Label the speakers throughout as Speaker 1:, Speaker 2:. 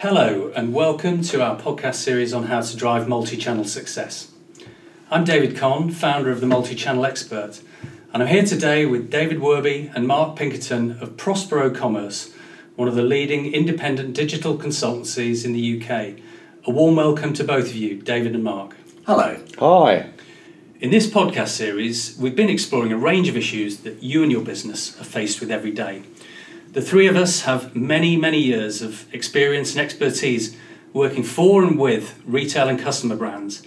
Speaker 1: Hello, and welcome to our podcast series on how to drive multi channel success. I'm David Kohn, founder of The Multi Channel Expert, and I'm here today with David Worby and Mark Pinkerton of Prospero Commerce, one of the leading independent digital consultancies in the UK. A warm welcome to both of you, David and Mark.
Speaker 2: Hello.
Speaker 3: Hi.
Speaker 1: In this podcast series, we've been exploring a range of issues that you and your business are faced with every day. The three of us have many, many years of experience and expertise working for and with retail and customer brands,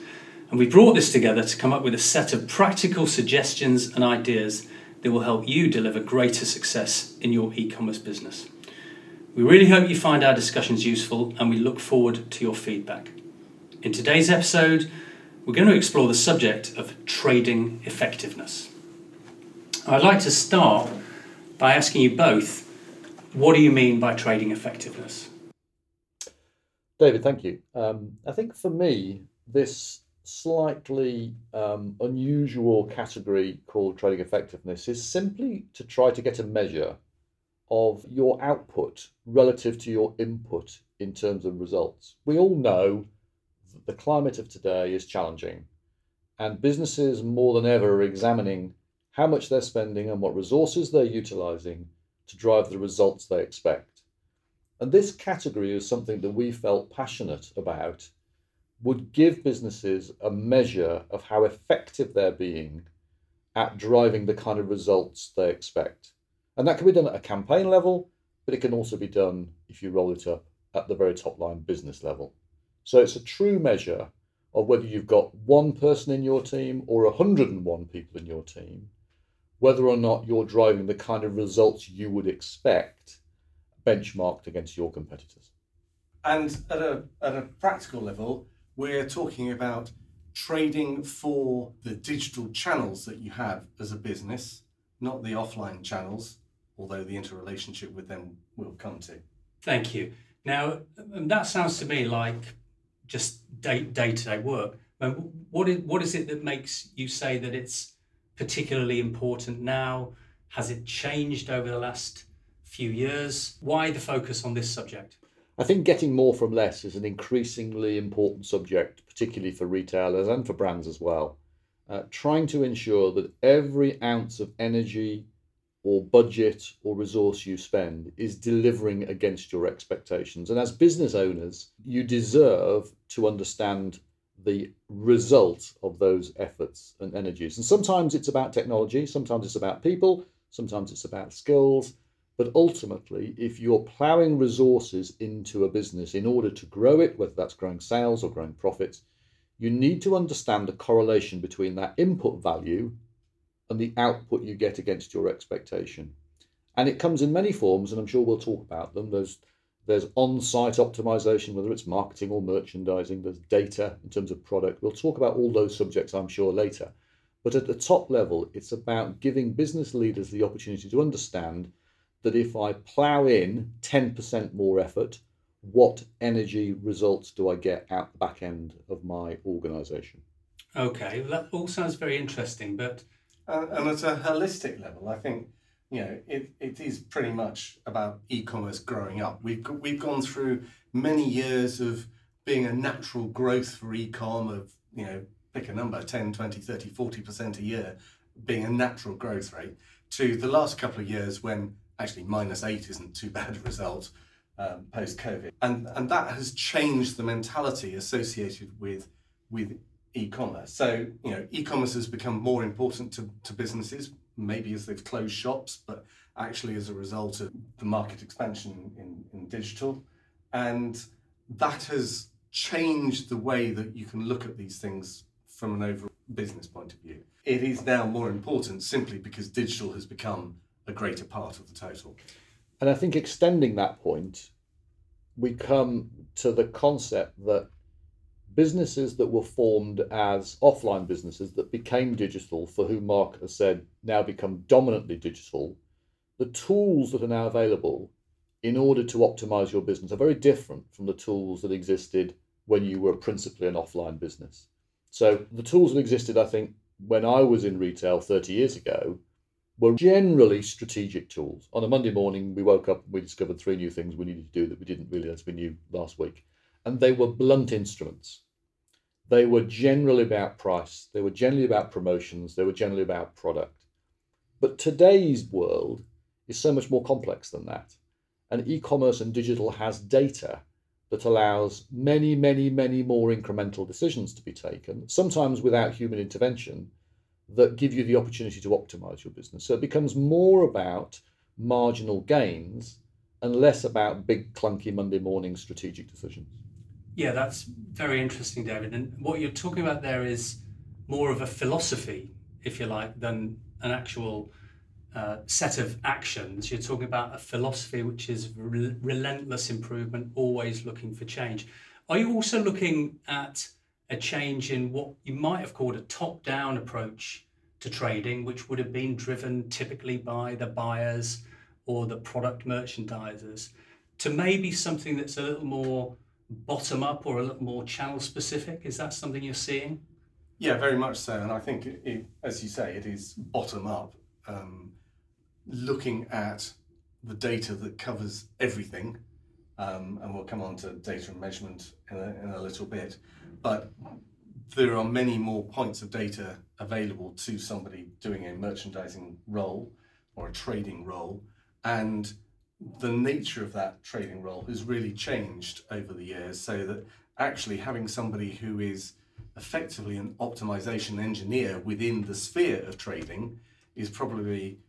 Speaker 1: and we brought this together to come up with a set of practical suggestions and ideas that will help you deliver greater success in your e commerce business. We really hope you find our discussions useful and we look forward to your feedback. In today's episode, we're going to explore the subject of trading effectiveness. I'd like to start by asking you both what do you mean by trading effectiveness?
Speaker 3: David, thank you. Um, I think for me, this slightly um, unusual category called trading effectiveness is simply to try to get a measure of your output relative to your input in terms of results. We all know that the climate of today is challenging, and businesses more than ever are examining how much they're spending and what resources they're utilizing to drive the results they expect. And this category is something that we felt passionate about would give businesses a measure of how effective they're being at driving the kind of results they expect. And that can be done at a campaign level, but it can also be done if you roll it up at the very top line business level. So it's a true measure of whether you've got one person in your team or 101 people in your team whether or not you're driving the kind of results you would expect benchmarked against your competitors.
Speaker 2: And at a, at a practical level, we're talking about trading for the digital channels that you have as a business, not the offline channels, although the interrelationship with them will come to.
Speaker 1: Thank you. Now, um, that sounds to me like just day to day work. What is, what is it that makes you say that it's particularly important now? Has it changed over the last few years? Why the focus on this subject?
Speaker 3: I think getting more from less is an increasingly important subject, particularly for retailers and for brands as well. Uh, trying to ensure that every ounce of energy or budget or resource you spend is delivering against your expectations. And as business owners, you deserve to understand the result of those efforts and energies. And sometimes it's about technology, sometimes it's about people, sometimes it's about skills. But ultimately, if you're plowing resources into a business in order to grow it, whether that's growing sales or growing profits, you need to understand the correlation between that input value and the output you get against your expectation. And it comes in many forms, and I'm sure we'll talk about them. There's there's on-site optimization, whether it's marketing or merchandising. There's data in terms of product. We'll talk about all those subjects, I'm sure, later. But at the top level, it's about giving business leaders the opportunity to understand that if I plow in 10% more effort, what energy results do I get out the back end of my organization?
Speaker 1: Okay, that all sounds very interesting, but.
Speaker 2: Uh, and at a holistic level, I think you know, it, it is pretty much about e-commerce growing up. We've we've gone through many years of being a natural growth for e-com of, you know, pick a number, 10, 20, 30, 40% a year, being a natural growth rate, to the last couple of years when actually minus eight isn't too bad a result um, post-COVID. And, and that has changed the mentality associated with, with e-commerce. So, you know, e-commerce has become more important to, to businesses maybe as they've closed shops, but actually as a result of the market expansion in, in digital. And that has changed the way that you can look at these things from an overall business point of view. It is now more important simply because digital has become a greater part of the total.
Speaker 3: And I think extending that point, we come to the concept that businesses that were formed as offline businesses that became digital, for whom Mark has said now become dominantly digital, the tools that are now available in order to optimize your business are very different from the tools that existed when you were principally an offline business. So the tools that existed, I think, when I was in retail 30 years ago were generally strategic tools. On a Monday morning, we woke up we discovered three new things we needed to do that we didn't realize we knew last week. And they were blunt instruments. They were generally about price, they were generally about promotions, they were generally about product. But today's world is so much more complex than that. And e commerce and digital has data that allows many, many, many more incremental decisions to be taken, sometimes without human intervention, that give you the opportunity to optimize your business. So it becomes more about marginal gains and less about big, clunky Monday morning strategic decisions.
Speaker 1: Yeah, that's very interesting, David. And what you're talking about there is more of a philosophy, if you like, than an actual uh, set of actions. You're talking about a philosophy which is re- relentless improvement, always looking for change. Are you also looking at a change in what you might have called a top down approach to trading, which would have been driven typically by the buyers or the product merchandisers, to maybe something that's a little more bottom up or a little more channel specific? Is that something you're seeing?
Speaker 2: Yeah, very much so. And I think, it, it, as you say, it is bottom up, um, looking at the data that covers everything. Um, and we'll come on to data and measurement in a, in a little bit. But there are many more points of data available to somebody doing a merchandising role or a trading role. And the nature of that trading role has really changed over the years. So that actually having somebody who is effectively an optimization engineer within the sphere of trading is probably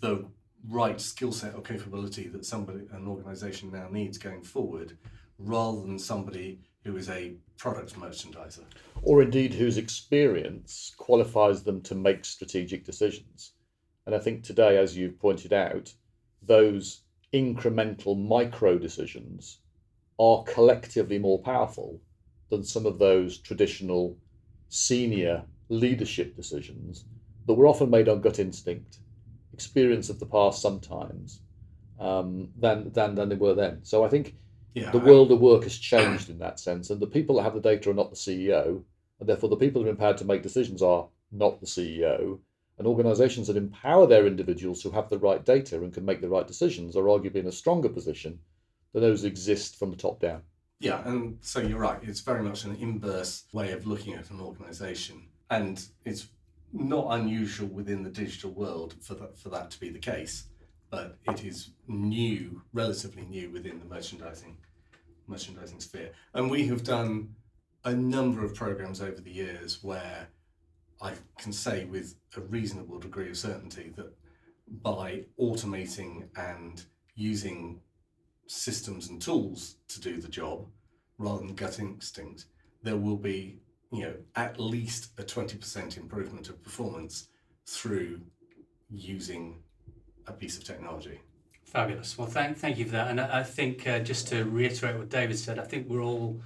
Speaker 2: the right skill set or capability that somebody an organization now needs going forward rather than somebody who is a product merchandiser.
Speaker 3: Or indeed whose experience qualifies them to make strategic decisions. And i think today as you've pointed out those incremental micro decisions are collectively more powerful than some of those traditional senior leadership decisions that were often made on gut instinct, experience of the past sometimes, um, than, than, than they were then. So I think yeah, the I... world of work has changed in that sense, and the people that have the data are not the CEO, and therefore the people who are empowered to make decisions are not the CEO, and organizations that empower their individuals who have the right data and can make the right decisions are arguably in a stronger position than those exist from the top down.
Speaker 2: Yeah, and so you're right. It's very much an inverse way of looking at an organization. And it's not unusual within the digital world for that, for that to be the case, but it is new, relatively new within the merchandising merchandising sphere. And we have done a number of programs over the years where I can say with a reasonable degree of certainty that by automating and using systems and tools to do the job rather than gut instinct, there will be, you know, at least a 20% improvement of performance through using a piece of technology.
Speaker 1: Fabulous. Well, thank, thank you for that. And I, I think uh, just to reiterate what David said, I think we're all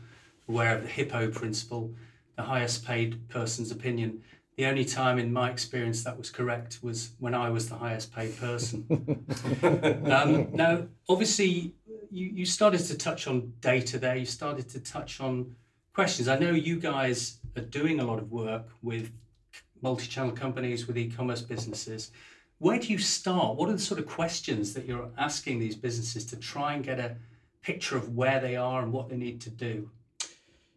Speaker 1: aware of the HIPPO principle, the highest paid person's opinion the only time in my experience that was correct was when I was the highest paid person. um, now, obviously, you, you started to touch on data there, you started to touch on questions. I know you guys are doing a lot of work with multi channel companies, with e commerce businesses. Where do you start? What are the sort of questions that you're asking these businesses to try and get a picture of where they are and what they need to do?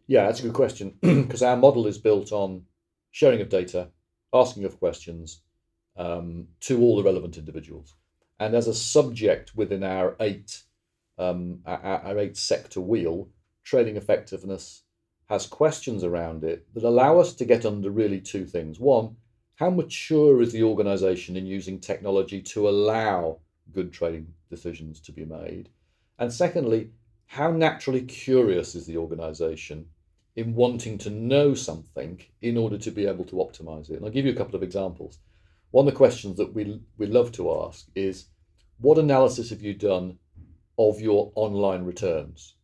Speaker 3: Yeah, that's a good question because our model is built on sharing of data, asking of questions um, to all the relevant individuals. And as a subject within our eight um, our, our eight sector wheel, trading effectiveness has questions around it that allow us to get under really two things. One, how mature is the organization in using technology to allow good trading decisions to be made? And secondly, how naturally curious is the organization in wanting to know something in order to be able to optimize it. And I'll give you a couple of examples. One of the questions that we, we love to ask is what analysis have you done of your online returns?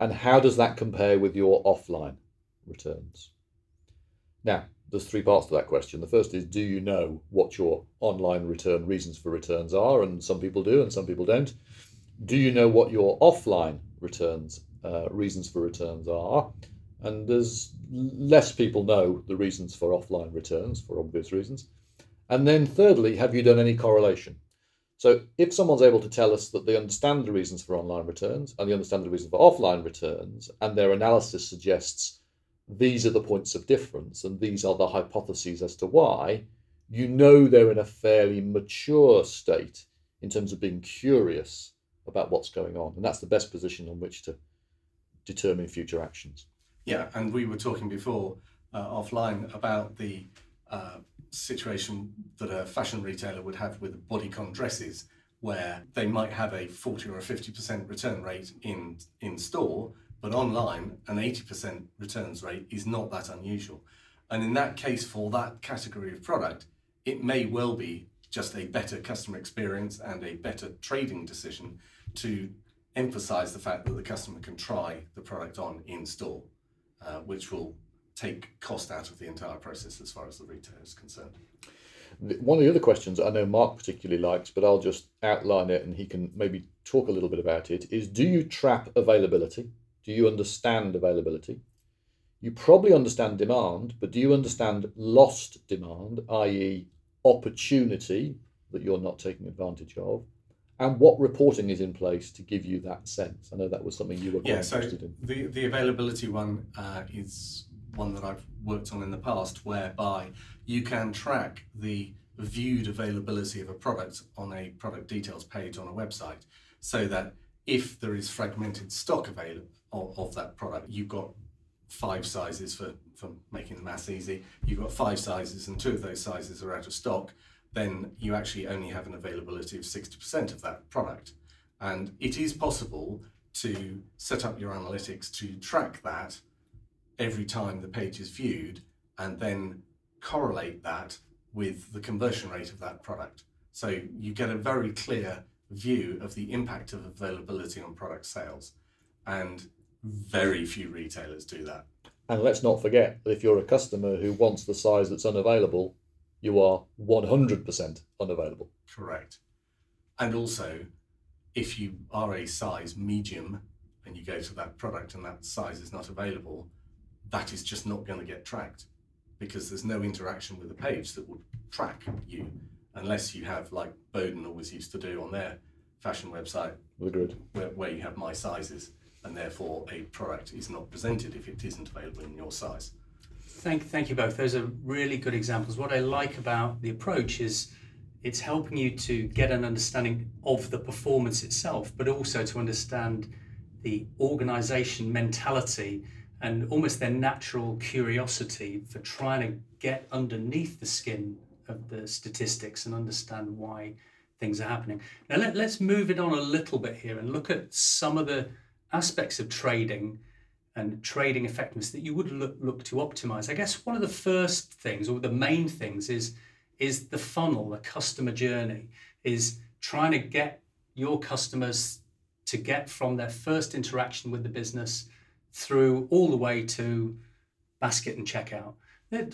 Speaker 3: And how does that compare with your offline returns? Now, there's three parts to that question. The first is do you know what your online return reasons for returns are? And some people do, and some people don't. Do you know what your offline returns uh, reasons for returns are. And there's less people know the reasons for offline returns for obvious reasons. And then, thirdly, have you done any correlation? So, if someone's able to tell us that they understand the reasons for online returns and they understand the reasons for offline returns, and their analysis suggests these are the points of difference and these are the hypotheses as to why, you know they're in a fairly mature state in terms of being curious about what's going on. And that's the best position on which to determine future actions.
Speaker 2: Yeah, and we were talking before uh, offline about the uh, situation that a fashion retailer would have with bodycon dresses, where they might have a 40 or a 50% return rate in, in store, but online, an 80% returns rate is not that unusual. And in that case, for that category of product, it may well be just a better customer experience and a better trading decision to emphasize the fact that the customer can try the product on in store, uh, which will take cost out of the entire process as far as the retailer is concerned.
Speaker 3: One of the other questions I know Mark particularly likes, but I'll just outline it and he can maybe talk a little bit about it is do you trap availability? Do you understand availability? You probably understand demand, but do you understand lost demand, i.e., opportunity that you're not taking advantage of? And what reporting is in place to give you that sense? I know that was something you were quite
Speaker 2: yeah, so
Speaker 3: interested in.
Speaker 2: The, the availability one uh, is one that I've worked on in the past, whereby you can track the viewed availability of a product on a product details page on a website so that if there is fragmented stock available of, of that product, you've got five sizes for, for making the maths easy, you've got five sizes and two of those sizes are out of stock then you actually only have an availability of 60% of that product. And it is possible to set up your analytics to track that every time the page is viewed and then correlate that with the conversion rate of that product. So you get a very clear view of the impact of availability on product sales. And very few retailers do that.
Speaker 3: And let's not forget that if you're a customer who wants the size that's unavailable, you are 100% unavailable.
Speaker 2: Correct. And also, if you are a size medium and you go to that product and that size is not available, that is just not going to get tracked because there's no interaction with the page that would track you unless you have like Boden always used to do on their fashion website. Where, where you have my sizes and therefore a product is not presented if it isn't available in your size.
Speaker 1: Thank, thank you both. Those are really good examples. What I like about the approach is it's helping you to get an understanding of the performance itself, but also to understand the organization mentality and almost their natural curiosity for trying to get underneath the skin of the statistics and understand why things are happening. Now, let, let's move it on a little bit here and look at some of the aspects of trading and trading effectiveness that you would look, look to optimize. I guess one of the first things or the main things is is the funnel, the customer journey, is trying to get your customers to get from their first interaction with the business through all the way to basket and checkout.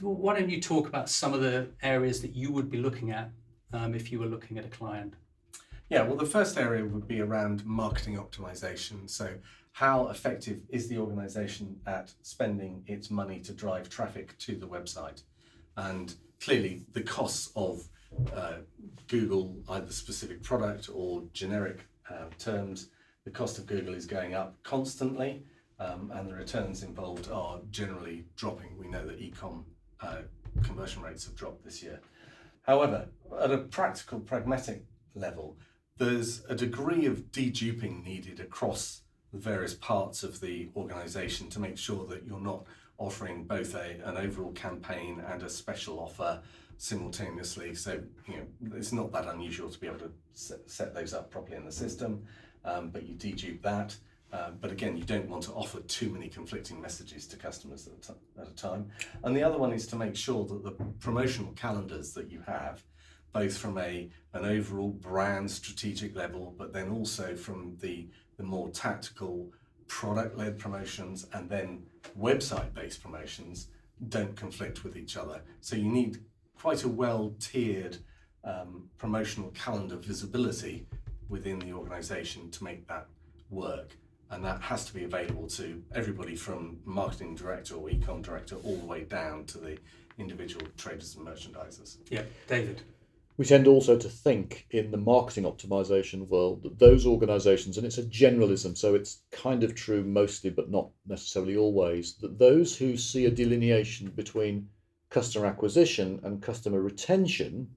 Speaker 1: Why don't you talk about some of the areas that you would be looking at um, if you were looking at a client?
Speaker 2: Yeah, well, the first area would be around marketing optimization. So, how effective is the organization at spending its money to drive traffic to the website? And clearly, the costs of uh, Google, either specific product or generic uh, terms, the cost of Google is going up constantly, um, and the returns involved are generally dropping. We know that ecom uh, conversion rates have dropped this year. However, at a practical, pragmatic level, there's a degree of deduping needed across the various parts of the organization to make sure that you're not offering both a, an overall campaign and a special offer simultaneously. So, you know, it's not that unusual to be able to set, set those up properly in the system, um, but you dedupe that. Uh, but again, you don't want to offer too many conflicting messages to customers at a, t- at a time. And the other one is to make sure that the promotional calendars that you have both from a an overall brand strategic level, but then also from the the more tactical product led promotions and then website based promotions don't conflict with each other. So you need quite a well tiered um, promotional calendar visibility within the organization to make that work. And that has to be available to everybody from marketing director or ecom director all the way down to the individual traders and merchandisers.
Speaker 1: Yeah, David.
Speaker 3: We tend also to think in the marketing optimization world that those organizations, and it's a generalism, so it's kind of true mostly, but not necessarily always, that those who see a delineation between customer acquisition and customer retention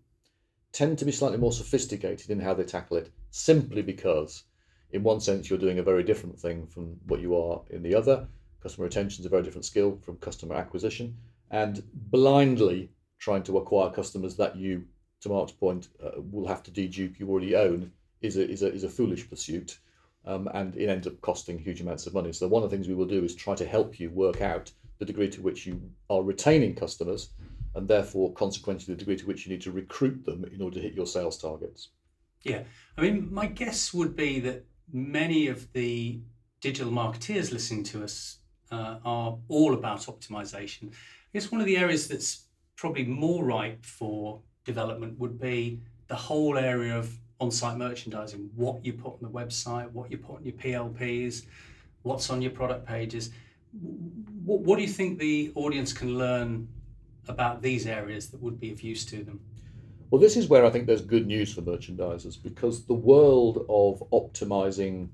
Speaker 3: tend to be slightly more sophisticated in how they tackle it, simply because, in one sense, you're doing a very different thing from what you are in the other. Customer retention is a very different skill from customer acquisition, and blindly trying to acquire customers that you to Mark's point, uh, will have to dedupe you already own is a, is a, is a foolish pursuit. Um, and it ends up costing huge amounts of money. So one of the things we will do is try to help you work out the degree to which you are retaining customers, and therefore consequently the degree to which you need to recruit them in order to hit your sales targets.
Speaker 1: Yeah, I mean, my guess would be that many of the digital marketeers listening to us uh, are all about optimization. I guess one of the areas that's probably more ripe for development would be the whole area of on-site merchandising, what you put on the website, what you put on your PLPs, what's on your product pages. What, what do you think the audience can learn about these areas that would be of use to them?
Speaker 3: Well, this is where I think there's good news for merchandisers because the world of optimizing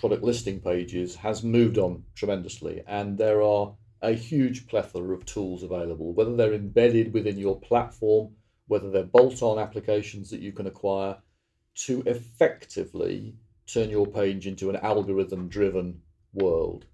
Speaker 3: product listing pages has moved on tremendously, and there are a huge plethora of tools available, whether they're embedded within your platform whether they're bolt on applications that you can acquire to effectively turn your page into an algorithm driven world.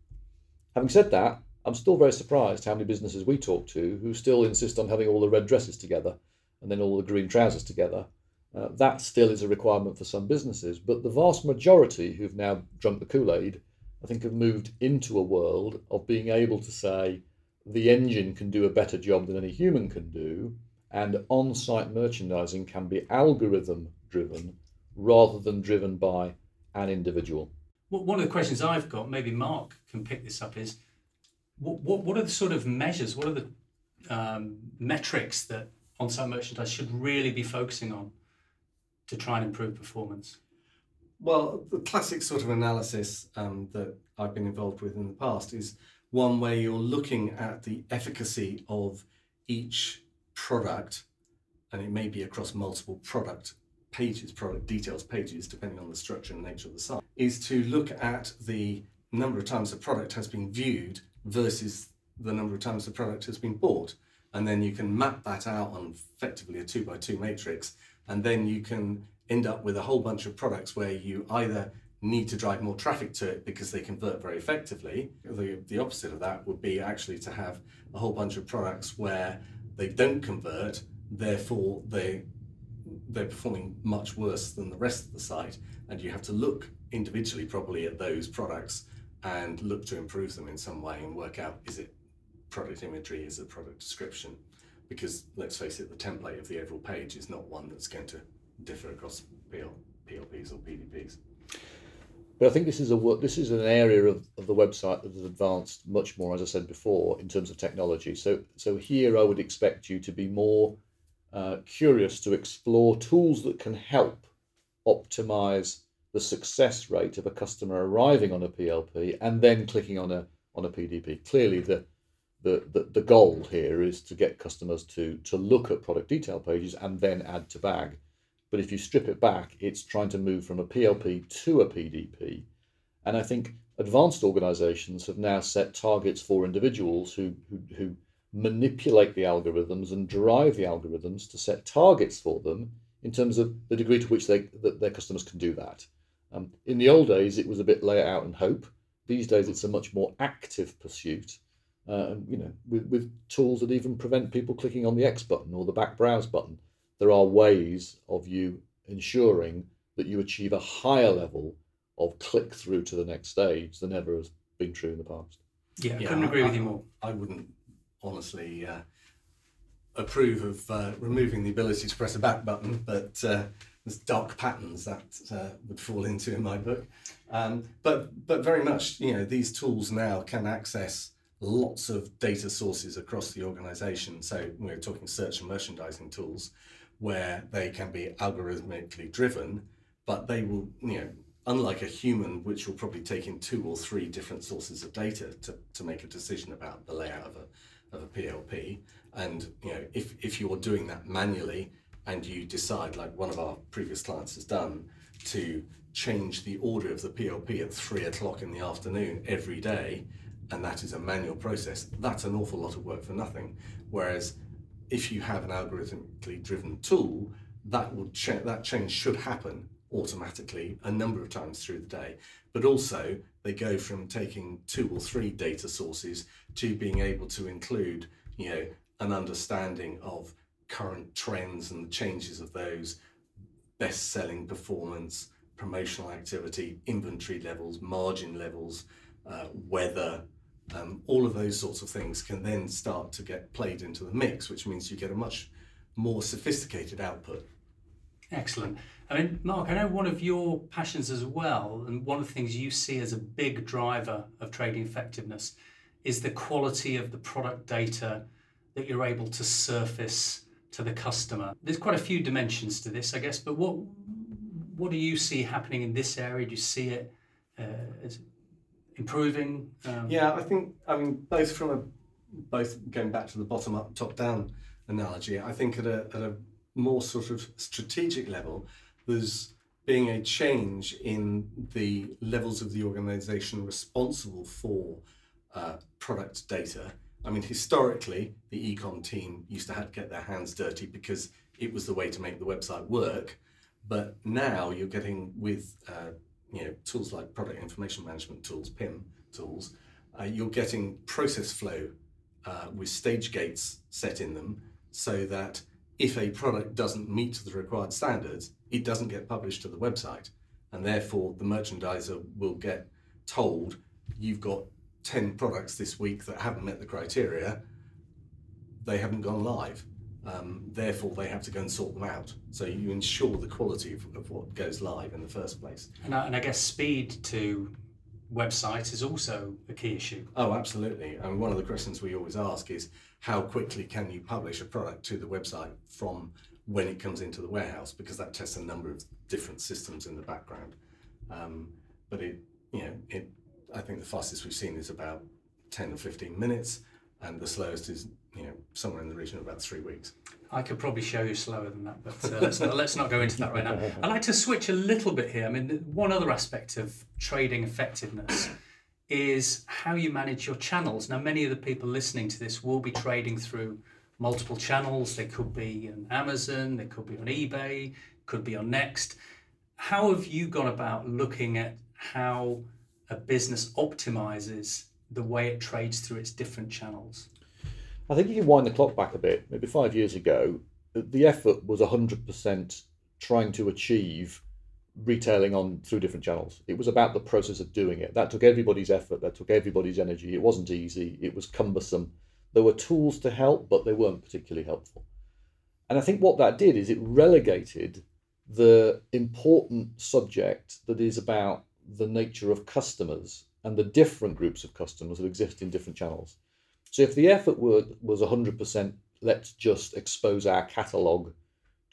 Speaker 3: Having said that, I'm still very surprised how many businesses we talk to who still insist on having all the red dresses together and then all the green trousers together. Uh, that still is a requirement for some businesses, but the vast majority who've now drunk the Kool Aid, I think, have moved into a world of being able to say the engine can do a better job than any human can do, and on site merchandising can be algorithm driven rather than driven by an individual.
Speaker 1: Well, one of the questions I've got, maybe Mark can pick this up, is what, what, what are the sort of measures, what are the um, metrics that on site merchandise should really be focusing on to try and improve performance?
Speaker 2: Well, the classic sort of analysis um, that I've been involved with in the past is one where you're looking at the efficacy of each product, and it may be across multiple product pages, product details pages, depending on the structure and nature of the site, is to look at the number of times the product has been viewed versus the number of times the product has been bought. And then you can map that out on effectively a two by two matrix. And then you can end up with a whole bunch of products where you either need to drive more traffic to it because they convert very effectively. The, the opposite of that would be actually to have a whole bunch of products where they don't convert, therefore they they're performing much worse than the rest of the site, and you have to look individually probably at those products and look to improve them in some way and work out is it product imagery, is it product description? Because let's face it, the template of the overall page is not one that's going to differ across PL, PLPs or PDPs.
Speaker 3: But I think this is a this is an area of, of the website that has advanced much more, as I said before, in terms of technology. So so here I would expect you to be more uh, curious to explore tools that can help optimize the success rate of a customer arriving on a PLP and then clicking on a on a PDP. Clearly, the the, the, the goal here is to get customers to to look at product detail pages and then add to bag. But if you strip it back, it's trying to move from a PLP to a PDP. And I think advanced organizations have now set targets for individuals who, who, who manipulate the algorithms and drive the algorithms to set targets for them in terms of the degree to which they, that their customers can do that. Um, in the old days, it was a bit lay out and hope. These days, it's a much more active pursuit. Uh, you know, with, with tools that even prevent people clicking on the X button or the back browse button there are ways of you ensuring that you achieve a higher level of click through to the next stage than ever has been true in the past.
Speaker 1: Yeah, I couldn't agree
Speaker 2: I,
Speaker 1: with you more.
Speaker 2: I wouldn't honestly uh, approve of uh, removing the ability to press a back button, but uh, there's dark patterns that uh, would fall into in my book. Um, but but very much, you know, these tools now can access lots of data sources across the organization. So we're talking search and merchandising tools where they can be algorithmically driven, but they will, you know, unlike a human, which will probably take in two or three different sources of data to, to make a decision about the layout of a, of a PLP. And you know, if, if you're doing that manually and you decide, like one of our previous clients has done, to change the order of the PLP at three o'clock in the afternoon every day, and that is a manual process, that's an awful lot of work for nothing. Whereas if you have an algorithmically driven tool, that will cha- that change should happen automatically a number of times through the day. But also, they go from taking two or three data sources to being able to include, you know, an understanding of current trends and the changes of those, best selling performance, promotional activity, inventory levels, margin levels, uh, weather, um, all of those sorts of things can then start to get played into the mix, which means you get a much more sophisticated output.
Speaker 1: Excellent. I mean, Mark, I know one of your passions as well, and one of the things you see as a big driver of trading effectiveness is the quality of the product data that you're able to surface to the customer. There's quite a few dimensions to this, I guess, but what what do you see happening in this area? Do you see it uh, as improving?
Speaker 2: Um, yeah, I think I mean both from a both going back to the bottom up, top down analogy. I think at a at a more sort of strategic level, there's being a change in the levels of the organization responsible for uh, product data. I mean, historically, the ecom team used to have to get their hands dirty because it was the way to make the website work. But now you're getting with uh, you know tools like product information management tools, PIM tools, uh, you're getting process flow uh, with stage gates set in them so that if a product doesn't meet the required standards, it doesn't get published to the website. And therefore, the merchandiser will get told you've got 10 products this week that haven't met the criteria, they haven't gone live. Um, therefore, they have to go and sort them out. So you ensure the quality of, of what goes live in the first place.
Speaker 1: And I, and I guess speed to website is also a key issue.
Speaker 2: Oh, absolutely. And one of the questions we always ask is how quickly can you publish a product to the website from when it comes into the warehouse? Because that tests a number of different systems in the background. Um, but it, you know, it, I think the fastest we've seen is about 10 or 15 minutes, and the slowest is, you know, somewhere in the region of about three weeks.
Speaker 1: I could probably show you slower than that, but uh, let's, not, let's not go into that right now. I'd like to switch a little bit here. I mean, one other aspect of trading effectiveness is how you manage your channels. Now, many of the people listening to this will be trading through multiple channels. They could be on Amazon, they could be on eBay, could be on Next. How have you gone about looking at how a business optimizes the way it trades through its different channels?
Speaker 3: I think if you wind the clock back a bit, maybe five years ago, the effort was 100% trying to achieve retailing on through different channels. It was about the process of doing it. That took everybody's effort, that took everybody's energy. It wasn't easy, it was cumbersome. There were tools to help, but they weren't particularly helpful. And I think what that did is it relegated the important subject that is about the nature of customers and the different groups of customers that exist in different channels. So if the effort were, was 100%, let's just expose our catalogue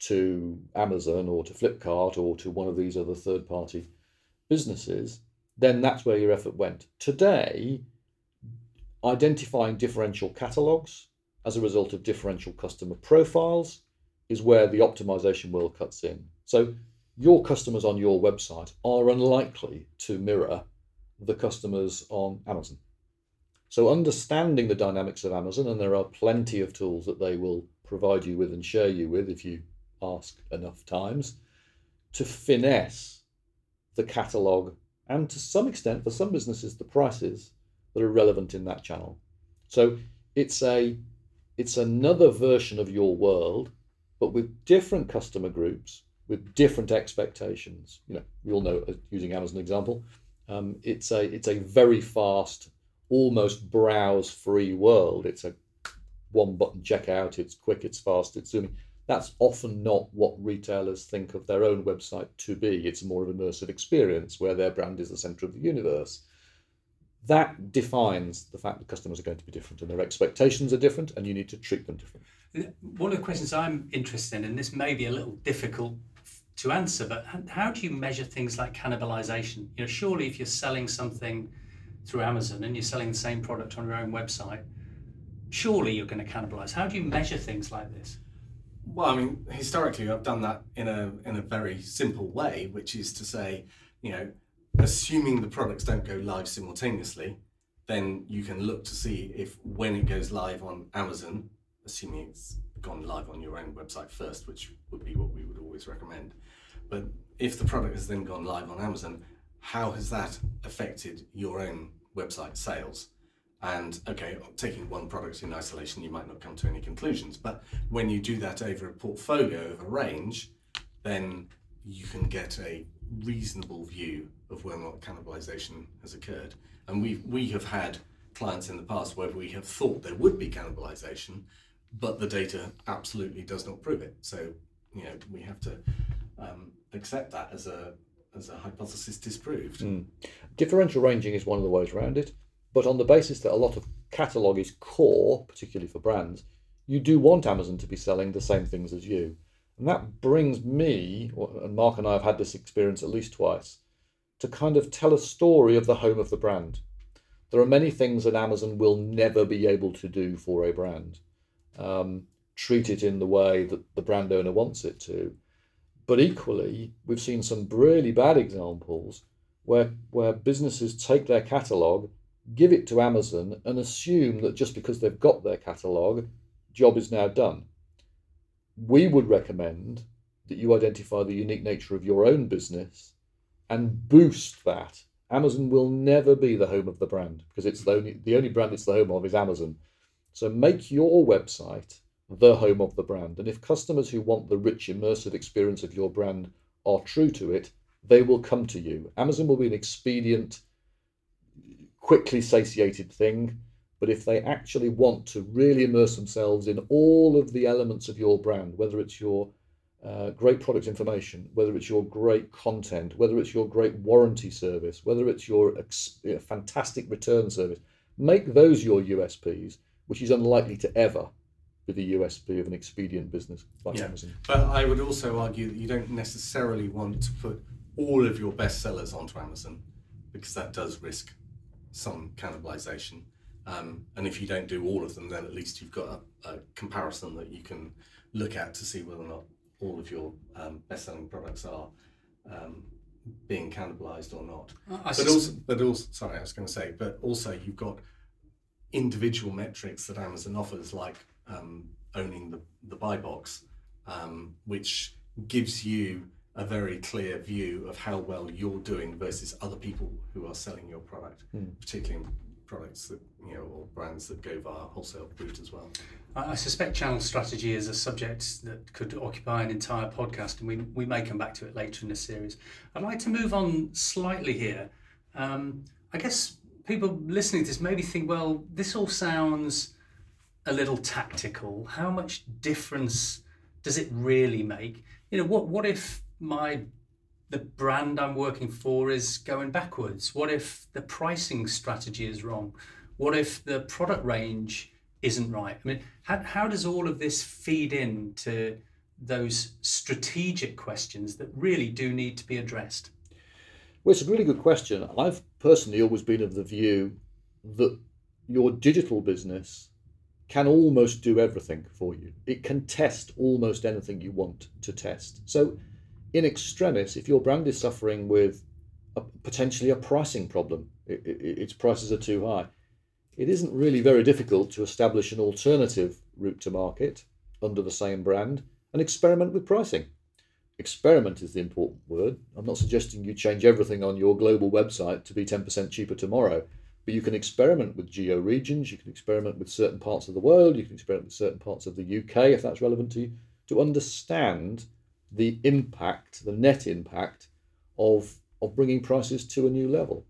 Speaker 3: to Amazon or to Flipkart or to one of these other third party businesses, then that's where your effort went. Today, identifying differential catalogues as a result of differential customer profiles is where the optimization world cuts in. So your customers on your website are unlikely to mirror the customers on Amazon. So, understanding the dynamics of Amazon, and there are plenty of tools that they will provide you with and share you with if you ask enough times, to finesse the catalogue and to some extent, for some businesses, the prices that are relevant in that channel. So, it's a it's another version of your world, but with different customer groups, with different expectations. You know, we all know, uh, using Amazon example, um, it's a it's a very fast almost browse free world. It's a one button checkout, it's quick, it's fast, it's zooming. That's often not what retailers think of their own website to be. It's more of an immersive experience where their brand is the center of the universe. That defines the fact that customers are going to be different and their expectations are different, and you need to treat them differently.
Speaker 1: One of the questions I'm interested in, and this may be a little difficult to answer, but how do you measure things like cannibalization? You know, surely if you're selling something through Amazon and you're selling the same product on your own website, surely you're going to cannibalize. How do you measure things like this?
Speaker 2: Well, I mean, historically, I've done that in a in a very simple way, which is to say, you know, assuming the products don't go live simultaneously, then you can look to see if when it goes live on Amazon, assuming it's gone live on your own website first, which would be what we would always recommend. But if the product has then gone live on Amazon, how has that affected your own website sales? And okay, taking one product in isolation, you might not come to any conclusions. But when you do that over a portfolio of a range, then you can get a reasonable view of whether not cannibalization has occurred. And we we have had clients in the past where we have thought there would be cannibalization, but the data absolutely does not prove it. So you know we have to um, accept that as a as a hypothesis disproved.
Speaker 3: Mm. Differential ranging is one of the ways around it, but on the basis that a lot of catalog is core, particularly for brands, you do want Amazon to be selling the same things as you. And that brings me, and Mark and I have had this experience at least twice, to kind of tell a story of the home of the brand. There are many things that Amazon will never be able to do for a brand. Um, treat it in the way that the brand owner wants it to. But equally, we've seen some really bad examples where, where businesses take their catalogue, give it to Amazon, and assume that just because they've got their catalogue, job is now done. We would recommend that you identify the unique nature of your own business and boost that. Amazon will never be the home of the brand because it's the only the only brand it's the home of is Amazon. So make your website the home of the brand. And if customers who want the rich, immersive experience of your brand are true to it, they will come to you. Amazon will be an expedient, quickly satiated thing. But if they actually want to really immerse themselves in all of the elements of your brand, whether it's your uh, great product information, whether it's your great content, whether it's your great warranty service, whether it's your ex- fantastic return service, make those your USPs, which is unlikely to ever the USP of an expedient business like yeah. Amazon.
Speaker 2: But I would also argue that you don't necessarily want to put all of your best sellers onto Amazon because that does risk some cannibalization. Um, and if you don't do all of them, then at least you've got a, a, comparison that you can look at to see whether or not all of your um, best-selling products are um, being cannibalized or not. but also, but also, sorry, I was going to say, but also you've got individual metrics that Amazon offers, like um, owning the, the buy box, um, which gives you a very clear view of how well you're doing versus other people who are selling your product, mm. particularly products that you know or brands that go via wholesale route as well.
Speaker 1: I suspect channel strategy is a subject that could occupy an entire podcast, and we, we may come back to it later in the series. I'd like to move on slightly here. Um, I guess people listening to this maybe think, well, this all sounds a little tactical. How much difference does it really make? You know, what what if my the brand I'm working for is going backwards? What if the pricing strategy is wrong? What if the product range isn't right? I mean, how, how does all of this feed into those strategic questions that really do need to be addressed?
Speaker 3: Well, it's a really good question. I've personally always been of the view that your digital business can almost do everything for you. It can test almost anything you want to test. So, in extremis, if your brand is suffering with a, potentially a pricing problem, it, it, its prices are too high, it isn't really very difficult to establish an alternative route to market under the same brand and experiment with pricing. Experiment is the important word. I'm not suggesting you change everything on your global website to be 10% cheaper tomorrow but you can experiment with geo regions, you can experiment with certain parts of the world, you can experiment with certain parts of the UK if that's relevant to you, to understand the impact, the net impact of, of bringing prices to a new level.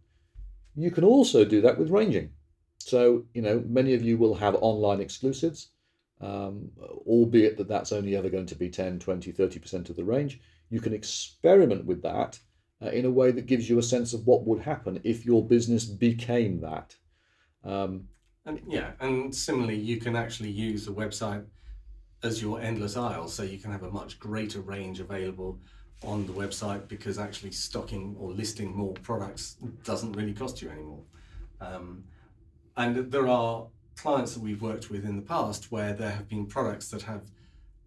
Speaker 3: You can also do that with ranging. So, you know, many of you will have online exclusives, um, albeit that that's only ever going to be 10, 20, 30% of the range. You can experiment with that uh, in a way that gives you a sense of what would happen if your business became that. Um,
Speaker 2: and yeah, and similarly, you can actually use the website as your endless aisle, so you can have a much greater range available on the website because actually stocking or listing more products doesn't really cost you anymore. Um, and there are clients that we've worked with in the past where there have been products that have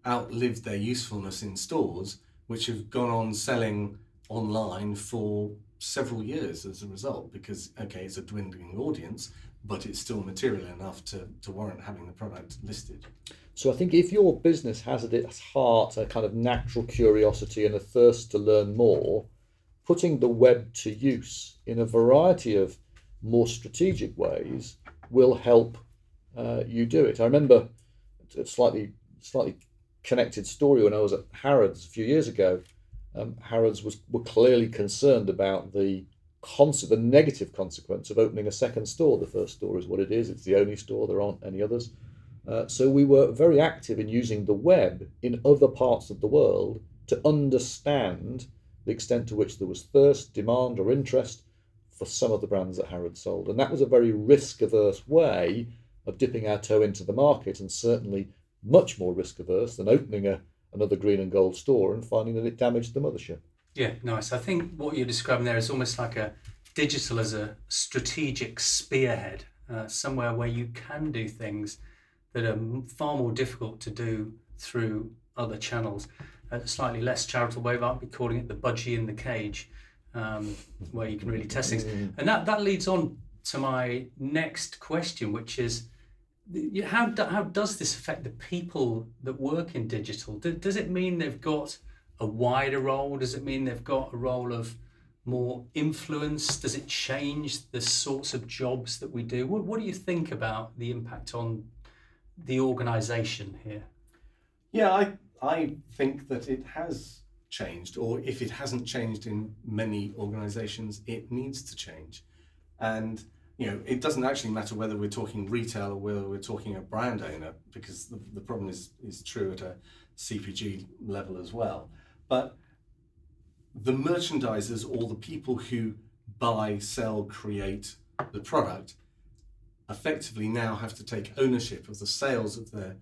Speaker 2: outlived their usefulness in stores, which have gone on selling online for several years as a result because okay it's a dwindling audience but it's still material enough to, to warrant having the product listed.
Speaker 3: So i think if your business has at its heart a kind of natural curiosity and a thirst to learn more putting the web to use in a variety of more strategic ways will help uh, you do it. I remember a slightly slightly connected story when i was at harrods a few years ago um, Harrods was were clearly concerned about the concept, the negative consequence of opening a second store. The first store is what it is; it's the only store. There aren't any others. Uh, so we were very active in using the web in other parts of the world to understand the extent to which there was thirst, demand, or interest for some of the brands that Harrods sold. And that was a very risk averse way of dipping our toe into the market, and certainly much more risk averse than opening a another green and gold store and finding that it damaged the mothership.
Speaker 1: Yeah, nice. I think what you're describing there is almost like a digital as a strategic spearhead, uh, somewhere where you can do things that are far more difficult to do through other channels. A slightly less charitable way, I might be calling it the budgie in the cage, um, where you can really test things. Mm. And that, that leads on to my next question, which is how, do, how does this affect the people that work in digital? Do, does it mean they've got a wider role? Does it mean they've got a role of more influence? Does it change the sorts of jobs that we do? What, what do you think about the impact on the organisation here?
Speaker 2: Yeah, I, I think that it has changed, or if it hasn't changed in many organisations, it needs to change. And you know, it doesn't actually matter whether we're talking retail or whether we're talking a brand owner, because the, the problem is, is true at a CPG level as well. But the merchandisers or the people who buy, sell, create the product effectively now have to take ownership of the sales of their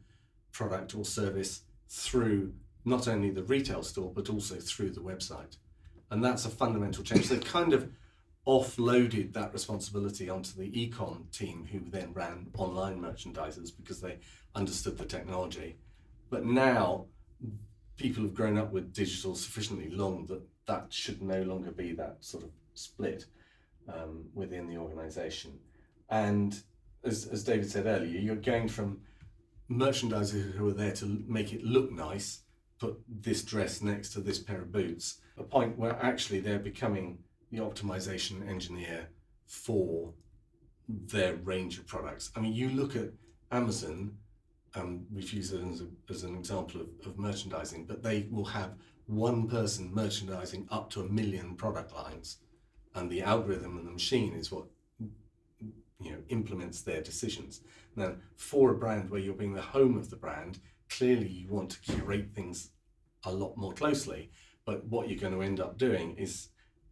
Speaker 2: product or service through not only the retail store but also through the website. And that's a fundamental change. They kind of offloaded that responsibility onto the e-com team who then ran online merchandisers because they understood the technology. But now people have grown up with digital sufficiently long that that should no longer be that sort of split um, within the organization. And as, as David said earlier, you're going from merchandisers who are there to make it look nice, put this dress next to this pair of boots, a point where actually they're becoming the optimization engineer for their range of products. I mean, you look at Amazon, um, we've used it as, a, as an example of, of merchandising, but they will have one person merchandising up to a million product lines, and the algorithm and the machine is what you know implements their decisions. Now, for a brand where you're being the home of the brand, clearly you want to curate things a lot more closely. But what you're going to end up doing is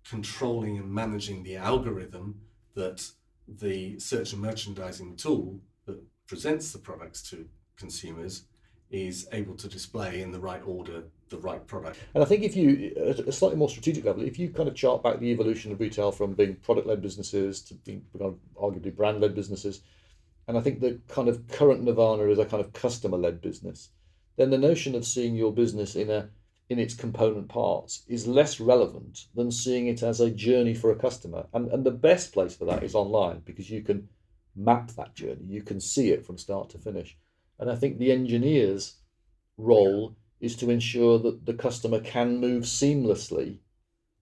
Speaker 2: controlling and managing the algorithm that the search and merchandising tool that presents the products to consumers is able to display in the right order the right product.
Speaker 3: And I think if you, at a slightly more strategic level, if you kind of chart back the evolution of retail from being product led businesses to being arguably brand led businesses, and I think the kind of current nirvana is a kind of customer led business, then the notion of seeing your business in a in its component parts is less relevant than seeing it as a journey for a customer. And, and the best place for that is online because you can map that journey, you can see it from start to finish. And I think the engineer's role is to ensure that the customer can move seamlessly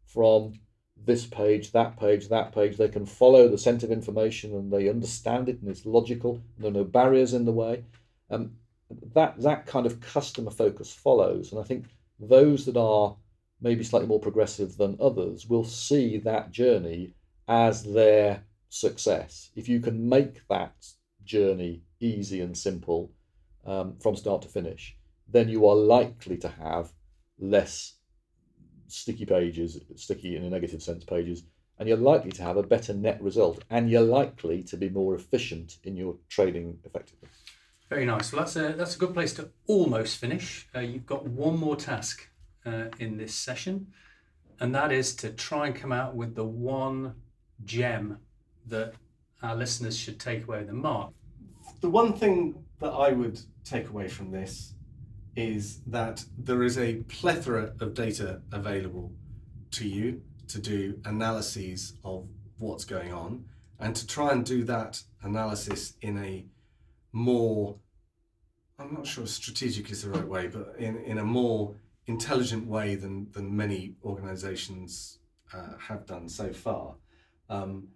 Speaker 3: from this page, that page, that page. They can follow the scent of information and they understand it and it's logical. There are no barriers in the way. Um, that that kind of customer focus follows, and I think those that are maybe slightly more progressive than others will see that journey as their success. If you can make that journey easy and simple um, from start to finish, then you are likely to have less sticky pages, sticky in a negative sense pages, and you're likely to have a better net result, and you're likely to be more efficient in your trading effectively.
Speaker 1: Very nice. Well, that's a that's a good place to almost finish. Uh, you've got one more task uh, in this session, and that is to try and come out with the one gem that our listeners should take away with them. Mark,
Speaker 2: the one thing that I would take away from this is that there is a plethora of data available to you to do analyses of what's going on and to try and do that analysis in a more I'm not sure strategic is the right way, but in, in a more intelligent way than, than many organizations uh, have done so far. Um,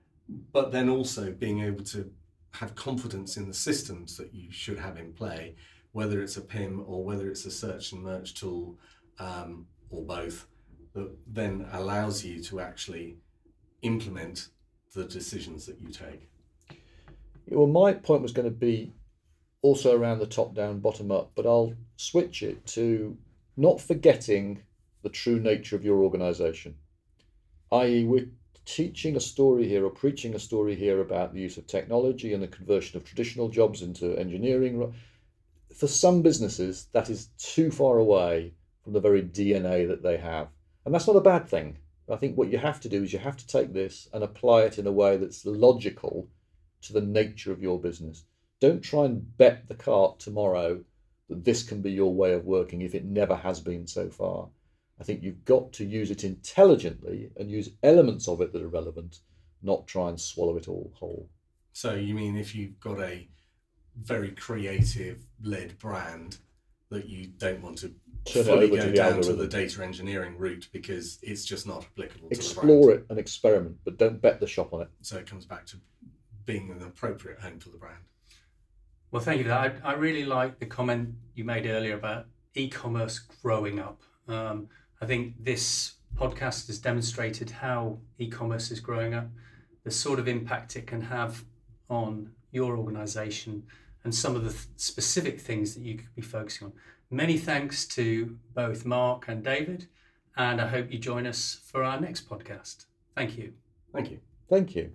Speaker 2: but then also being able to have confidence in the systems that you should have in play, whether it's a PIM or whether it's a search and merch tool um, or both, that then allows you to actually implement the decisions that you take.
Speaker 3: Well, my point was going to be also around the top down, bottom up, but I'll switch it to not forgetting the true nature of your organization. I.e., we're teaching a story here or preaching a story here about the use of technology and the conversion of traditional jobs into engineering. For some businesses, that is too far away from the very DNA that they have. And that's not a bad thing. I think what you have to do is you have to take this and apply it in a way that's logical to the nature of your business. Don't try and bet the cart tomorrow that this can be your way of working if it never has been so far. I think you've got to use it intelligently and use elements of it that are relevant, not try and swallow it all whole.
Speaker 2: So you mean if you've got a very creative led brand that you don't want to Turn fully go to down to the data engineering route because it's just not applicable
Speaker 3: Explore it and experiment, but don't bet the shop on it.
Speaker 2: So it comes back to being an appropriate home for the brand.
Speaker 1: Well, thank you for that. I, I really like the comment you made earlier about e-commerce growing up. Um, I think this podcast has demonstrated how e-commerce is growing up, the sort of impact it can have on your organization, and some of the th- specific things that you could be focusing on. Many thanks to both Mark and David, and I hope you join us for our next podcast. Thank you.
Speaker 2: Thank you.
Speaker 3: Thank you.